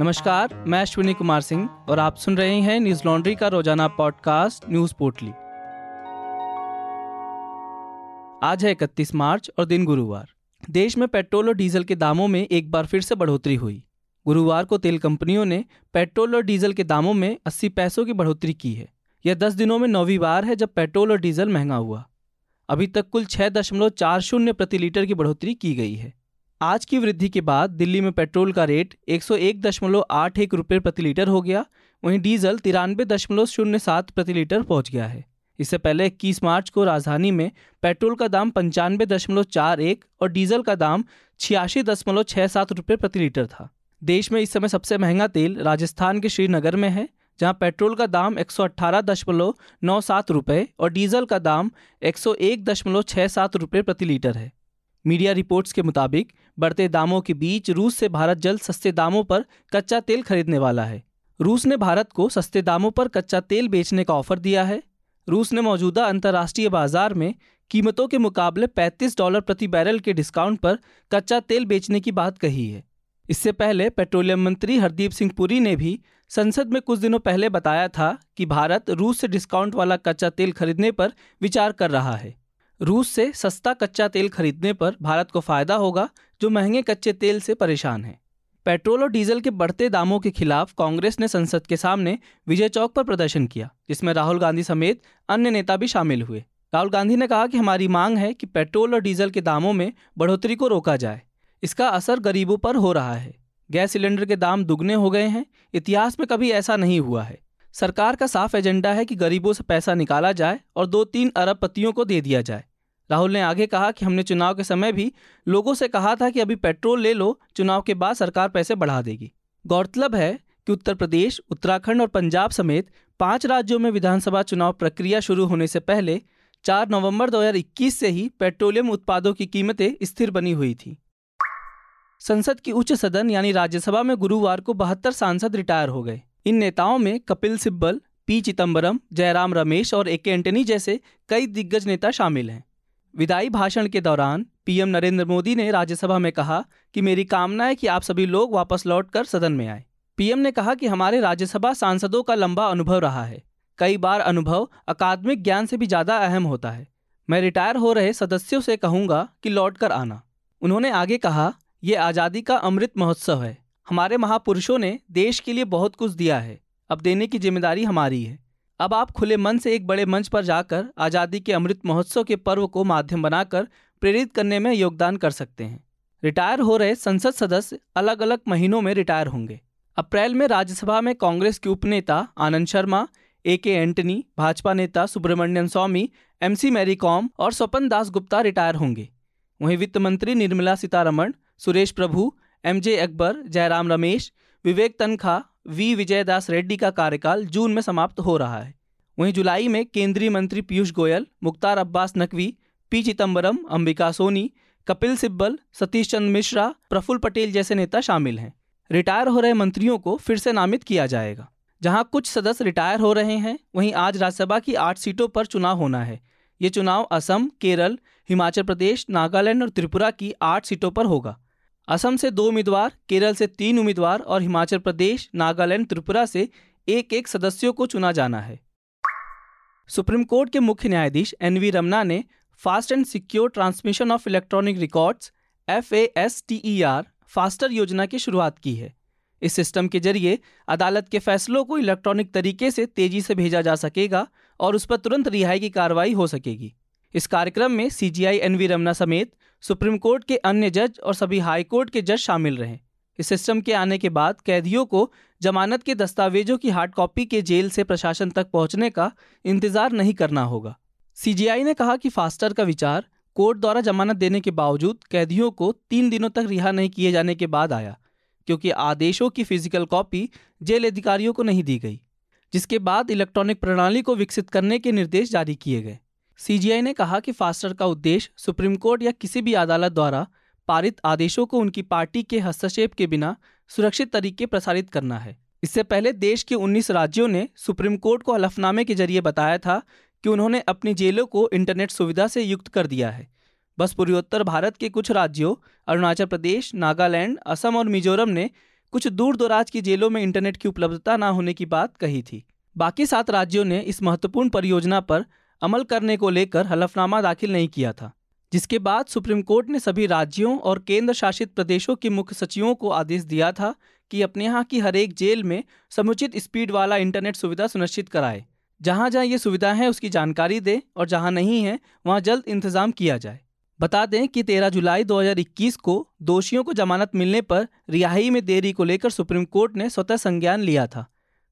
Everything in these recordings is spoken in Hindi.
नमस्कार, मैं अश्विनी कुमार सिंह और आप सुन रहे हैं न्यूज़ लॉन्ड्री का रोज़ाना पॉडकास्ट न्यूज़ पोर्टली आज है इकतीस मार्च और दिन गुरुवार। देश में पेट्रोल और डीजल के दामों में एक बार फिर से बढ़ोतरी हुई। गुरुवार को तेल कंपनियों ने पेट्रोल और डीजल के दामों में 80 पैसों की बढ़ोतरी की है। यह 10 दिनों में नौवीं बार है जब पेट्रोल और डीजल महँगा हुआ। अभी तक कुल छह दशमलव चार शून्य प्रति लीटर की बढ़ोतरी की गई है। आज की वृद्धि के बाद दिल्ली में पेट्रोल का रेट एक सौ एक दशमलव आठ एक रुपये प्रति लीटर हो गया। वहीं डीजल तिरानवे दशमलव शून्य सात प्रति लीटर पहुँच गया है। इससे पहले इक्कीस मार्च को राजधानी में पेट्रोल का दाम पंचानवे दशमलव चार एक और डीजल का दाम छियासी दशमलव छः सात रुपये प्रति लीटर था। देश में इस समय सबसे महँगा तेल राजस्थान के श्रीनगर में है, जहाँ पेट्रोल का दाम एक सौ अट्ठारह दशमलव नौ सात रुपये और डीजल का दाम एक सौ एक दशमलव छः सात रुपये प्रति लीटर है। मीडिया रिपोर्ट्स के मुताबिक, बढ़ते दामों के बीच रूस से भारत जल्द सस्ते दामों पर कच्चा तेल खरीदने वाला है। रूस ने भारत को सस्ते दामों पर कच्चा तेल बेचने का ऑफ़र दिया है। रूस ने मौजूदा अंतर्राष्ट्रीय बाज़ार में कीमतों के मुकाबले 35 डॉलर प्रति बैरल के डिस्काउंट पर कच्चा तेल बेचने की बात कही है। इससे पहले पेट्रोलियम मंत्री हरदीप सिंह पुरी ने भी संसद में कुछ दिनों पहले बताया था कि भारत रूस से डिस्काउंट वाला कच्चा तेल खरीदने पर विचार कर रहा है। रूस से सस्ता कच्चा तेल खरीदने पर भारत को फ़ायदा होगा जो महँगे कच्चे तेल से परेशान है। पेट्रोल और डीजल के बढ़ते दामों के खिलाफ कांग्रेस ने संसद के सामने विजय चौक पर प्रदर्शन किया, जिसमें राहुल गांधी समेत अन्य नेता भी शामिल हुए। राहुल गांधी ने कहा कि हमारी मांग है कि पेट्रोल और डीजल के दामों में बढ़ोतरी को रोका जाए। इसका असर गरीबों पर हो रहा है। गैस सिलेंडर के दाम दुगने हो गए हैं। इतिहास में कभी ऐसा नहीं हुआ है। सरकार का साफ़ एजेंडा है कि गरीबों से पैसा निकाला जाए और दो तीन अरब पतियों को दे दिया जाए। राहुल ने आगे कहा कि हमने चुनाव के समय भी लोगों से कहा था कि अभी पेट्रोल ले लो, चुनाव के बाद सरकार पैसे बढ़ा देगी। गौरतलब है कि उत्तर प्रदेश, उत्तराखंड और पंजाब समेत पाँच राज्यों में विधानसभा चुनाव प्रक्रिया शुरू होने से पहले 4 नवंबर 2021 से ही पेट्रोलियम उत्पादों की कीमतें स्थिर बनी हुई थी। संसद की उच्च सदन यानी राज्यसभा में गुरुवार को बहत्तर सांसद रिटायर हो गए। इन नेताओं में कपिल सिब्बल, पी चिदम्बरम जयराम रमेश और ए के एंटनी जैसे कई दिग्गज नेता शामिल हैं। विदाई भाषण के दौरान पीएम नरेंद्र मोदी ने राज्यसभा में कहा कि मेरी कामना है कि आप सभी लोग वापस लौटकर सदन में आए। पीएम ने कहा कि हमारे राज्यसभा सांसदों का लंबा अनुभव रहा है। कई बार अनुभव अकादमिक ज्ञान से भी ज़्यादा अहम होता है। मैं रिटायर हो रहे सदस्यों से कहूँगा कि लौट कर आना। उन्होंने आगे कहा यह आज़ादी का अमृत महोत्सव है। हमारे महापुरुषों ने देश के लिए बहुत कुछ दिया है। अब देने की ज़िम्मेदारी हमारी है। अब आप खुले मन से एक बड़े मंच पर जाकर आज़ादी के अमृत महोत्सव के पर्व को माध्यम बनाकर प्रेरित करने में योगदान कर सकते हैं। रिटायर हो रहे संसद सदस्य अलग अलग महीनों में रिटायर होंगे। अप्रैल में राज्यसभा में कांग्रेस के उपनेता आनंद शर्मा ए के एंटनी, भाजपा नेता सुब्रमण्यम स्वामी, एम सी मैरी कॉम और स्वपन दास गुप्ता रिटायर होंगे। वहीं वित्त मंत्री Nirmala Sitharaman, Suresh Prabhu, M J Akbar, Jairam Ramesh, Vivek Tankha V. Vijaydas Reddy का कार्यकाल जून में समाप्त हो रहा है। वहीं जुलाई में केंद्रीय मंत्री पीयूष गोयल, मुख्तार अब्बास नकवी, पी. चिदम्बरम अंबिका सोनी, कपिल सिब्बल, सतीश चंद मिश्रा, प्रफुल्ल पटेल जैसे नेता शामिल हैं। रिटायर हो रहे मंत्रियों को फिर से नामित किया जाएगा। जहाँ कुछ सदस्य रिटायर हो रहे हैं, वहीं आज राज्यसभा की आठ सीटों पर चुनाव होना है। ये चुनाव असम, केरल, हिमाचल प्रदेश, नागालैंड और त्रिपुरा की आठ सीटों पर होगा। असम से दो उम्मीदवार, केरल से तीन उम्मीदवार और हिमाचल प्रदेश, नागालैंड, त्रिपुरा से एक एक सदस्यों को चुना जाना है। सुप्रीम कोर्ट के मुख्य न्यायाधीश एन वी रमना ने fast and secure transmission of electronic records, F A S T E R, FASTER योजना की शुरुआत की है। इस सिस्टम के ज़रिए अदालत के फैसलों को इलेक्ट्रॉनिक तरीके से तेज़ी से भेजा जा सकेगा और उस पर तुरंत रिहाई की कार्रवाई हो सकेगी। इस कार्यक्रम में सीजीआई एन वी रमना समेत सुप्रीम कोर्ट के अन्य जज और सभी हाई कोर्ट के जज शामिल रहे। इस सिस्टम के आने के बाद कैदियों को जमानत के दस्तावेजों की हार्ड कॉपी के जेल से प्रशासन तक पहुँचने का इंतज़ार नहीं करना होगा। सीजीआई ने कहा कि फास्टर का विचार कोर्ट द्वारा जमानत देने के बावजूद कैदियों को तीन दिनों तक रिहा नहीं किए जाने के बाद आया, क्योंकि आदेशों की फ़िज़िकल कॉपी जेल अधिकारियों को नहीं दी गई, जिसके बाद इलेक्ट्रॉनिक प्रणाली को विकसित करने के निर्देश जारी किए गए। सीजीआई ने कहा कि फास्टर का उद्देश्य सुप्रीम कोर्ट या किसी भी अदालत द्वारा पारित आदेशों को उनकी पार्टी के हस्तक्षेप के बिना सुरक्षित तरीके प्रसारित करना है। इससे पहले देश के 19 राज्यों ने सुप्रीम कोर्ट को हलफनामे के ज़रिए बताया था कि उन्होंने अपनी जेलों को इंटरनेट सुविधा से युक्त कर दिया है। बस पूर्वोत्तर भारत के कुछ राज्यों, अरुणाचल प्रदेश, नागालैंड, असम और मिजोरम ने कुछ दूर दराज की जेलों में इंटरनेट की उपलब्धता न होने की बात कही थी। बाकी सात राज्यों ने इस महत्वपूर्ण परियोजना पर अमल करने को लेकर हलफनामा दाखिल नहीं किया था, जिसके बाद सुप्रीम कोर्ट ने सभी राज्यों और केंद्र शासित प्रदेशों के मुख्य सचिवों को आदेश दिया था कि अपने यहाँ की हर एक जेल में समुचित स्पीड वाला इंटरनेट सुविधा सुनिश्चित कराए। जहाँ जहाँ ये सुविधा है, उसकी जानकारी दें और जहाँ नहीं है, वहाँ जल्द इंतज़ाम किया जाए। बता दें कि 13 जुलाई 2021 को दोषियों को जमानत मिलने पर रिहाई में देरी को लेकर सुप्रीम कोर्ट ने स्वतः संज्ञान लिया था।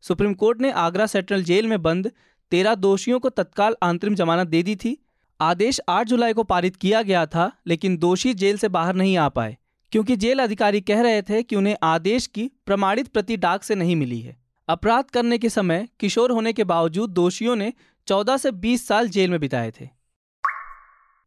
सुप्रीम कोर्ट ने आगरा सेंट्रल जेल में बंद तेरह दोषियों को तत्काल अंतरिम जमानत दे दी थी। आदेश 8 जुलाई को पारित किया गया था, लेकिन दोषी जेल से बाहर नहीं आ पाए, क्योंकि जेल अधिकारी कह रहे थे कि उन्हें आदेश की प्रमाणित प्रति डाक से नहीं मिली है। अपराध करने के समय किशोर होने के बावजूद दोषियों ने 14 से 20 साल जेल में बिताए थे।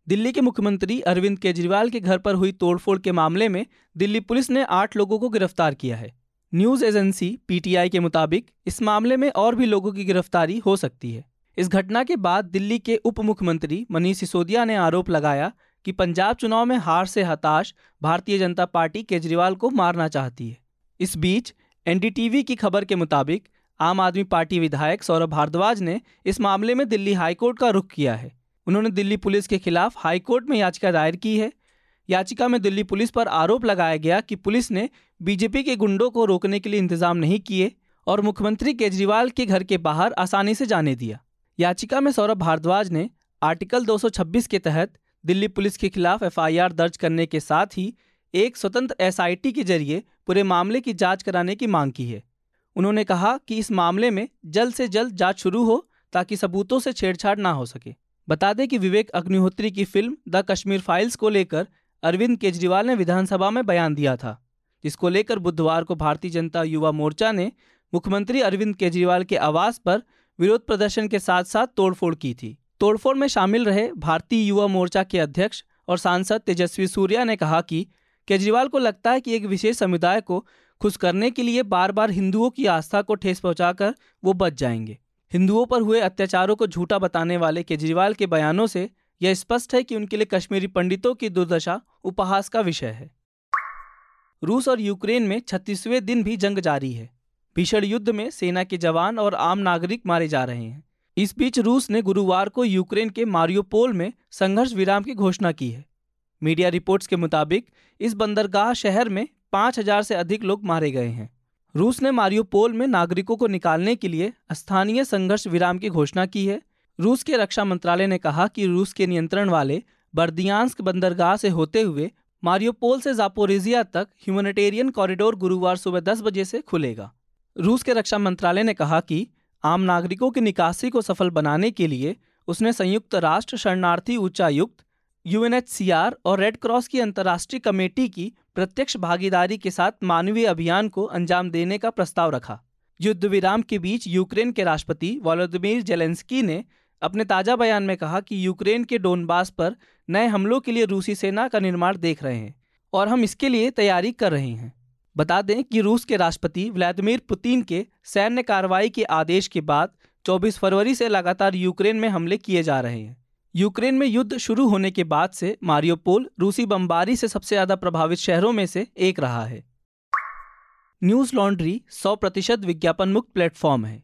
दिल्ली के मुख्यमंत्री अरविंद केजरीवाल के घर पर हुई तोड़फोड़ के मामले में दिल्ली पुलिस ने आठ लोगों को गिरफ़्तार किया है। न्यूज़ एजेंसी पीटीआई के मुताबिक इस मामले में और भी लोगों की गिरफ्तारी हो सकती है। इस घटना के बाद दिल्ली के उप मुख्यमंत्री मनीष सिसोदिया ने आरोप लगाया कि पंजाब चुनाव में हार से हताश भारतीय जनता पार्टी केजरीवाल को मारना चाहती है। इस बीच एनडीटीवी की खबर के मुताबिक आम आदमी पार्टी विधायक सौरभ भारद्वाज ने इस मामले में दिल्ली हाईकोर्ट का रुख किया है। उन्होंने दिल्ली पुलिस के खिलाफ हाईकोर्ट में याचिका दायर की है। याचिका में दिल्ली पुलिस पर आरोप लगाया गया कि पुलिस ने बीजेपी के गुंडों को रोकने के लिए इंतज़ाम नहीं किए और मुख्यमंत्री केजरीवाल के घर के बाहर आसानी से जाने दिया। याचिका में सौरभ भारद्वाज ने आर्टिकल 226 के तहत दिल्ली पुलिस के खिलाफ एफआईआर दर्ज करने के साथ ही एक स्वतंत्र एसआईटी के ज़रिए पूरे मामले की जाँच कराने की मांग की है। उन्होंने कहा कि इस मामले में जल्द से जल्द जाँच शुरू हो ताकि सबूतों से छेड़छाड़ ना हो सके। बता दें कि विवेक अग्निहोत्री की फ़िल्म द कश्मीर फाइल्स को लेकर अरविंद केजरीवाल ने विधानसभा में बयान दिया था। जिसको लेकर बुधवार को भारतीय जनता युवा मोर्चा ने मुख्यमंत्री अरविंद केजरीवाल के आवास पर विरोध प्रदर्शन के साथ साथ तोड़फोड़ की थी। तोड़फोड़ में शामिल रहे भारतीय युवा मोर्चा के अध्यक्ष और सांसद तेजस्वी सूर्या ने कहा कि केजरीवाल को लगता है कि एक विशेष समुदाय को खुश करने के लिए बार बार हिंदुओं की आस्था को ठेस पहुंचाकर वो बच जाएँगे। हिंदुओं पर हुए अत्याचारों को झूठा बताने वाले केजरीवाल के बयानों से यह स्पष्ट है कि उनके लिए कश्मीरी पंडितों की दुर्दशा उपहास का विषय है। रूस और यूक्रेन में छत्तीसवें दिन भी जंग जारी है। भीषण युद्ध में सेना के जवान और आम नागरिक मारे जा रहे हैं। इस बीच रूस ने गुरुवार को यूक्रेन के मारियोपोल में संघर्ष विराम की घोषणा की है। मीडिया रिपोर्ट्स के मुताबिक, इस बंदरगाह शहर में पाँच हज़ार से अधिक लोग मारे गए हैं। रूस ने मारियोपोल में नागरिकों को निकालने के लिए स्थानीय संघर्ष विराम की घोषणा की है। रूस के रक्षा मंत्रालय ने कहा कि रूस के नियंत्रण वाले बर्दियांस्क बंदरगाह से होते हुए मारियोपोल से जापोरेजिया तक ह्यूमैनिटेरियन कॉरिडोर गुरुवार सुबह दस बजे से खुलेगा। रूस के रक्षा मंत्रालय ने कहा कि आम नागरिकों की निकासी को सफल बनाने के लिए उसने संयुक्त राष्ट्र शरणार्थी उच्चायुक्त यूएनएचसीआर और रेड क्रॉस की अंतर्राष्ट्रीय कमेटी की प्रत्यक्ष भागीदारी के साथ मानवीय अभियान को अंजाम देने का प्रस्ताव रखा। युद्ध विराम के बीच यूक्रेन के राष्ट्रपति वोलोदिमीर जेलेंस्की ने अपने ताज़ा बयान में कहा कि यूक्रेन के डोनबास पर नए हमलों के लिए रूसी सेना का निर्माण देख रहे हैं और हम इसके लिए तैयारी कर रहे हैं। बता दें कि रूस के राष्ट्रपति व्लादिमीर पुतिन के सैन्य कार्रवाई के आदेश के बाद 24 फरवरी से लगातार यूक्रेन में हमले किए जा रहे हैं। यूक्रेन में युद्ध शुरू होने के बाद से मारियोपोल रूसी बमबारी से सबसे ज़्यादा प्रभावित शहरों में से एक रहा है। न्यूज़ लॉन्ड्री 100 प्रतिशत विज्ञापन मुक्त प्लेटफॉर्म है।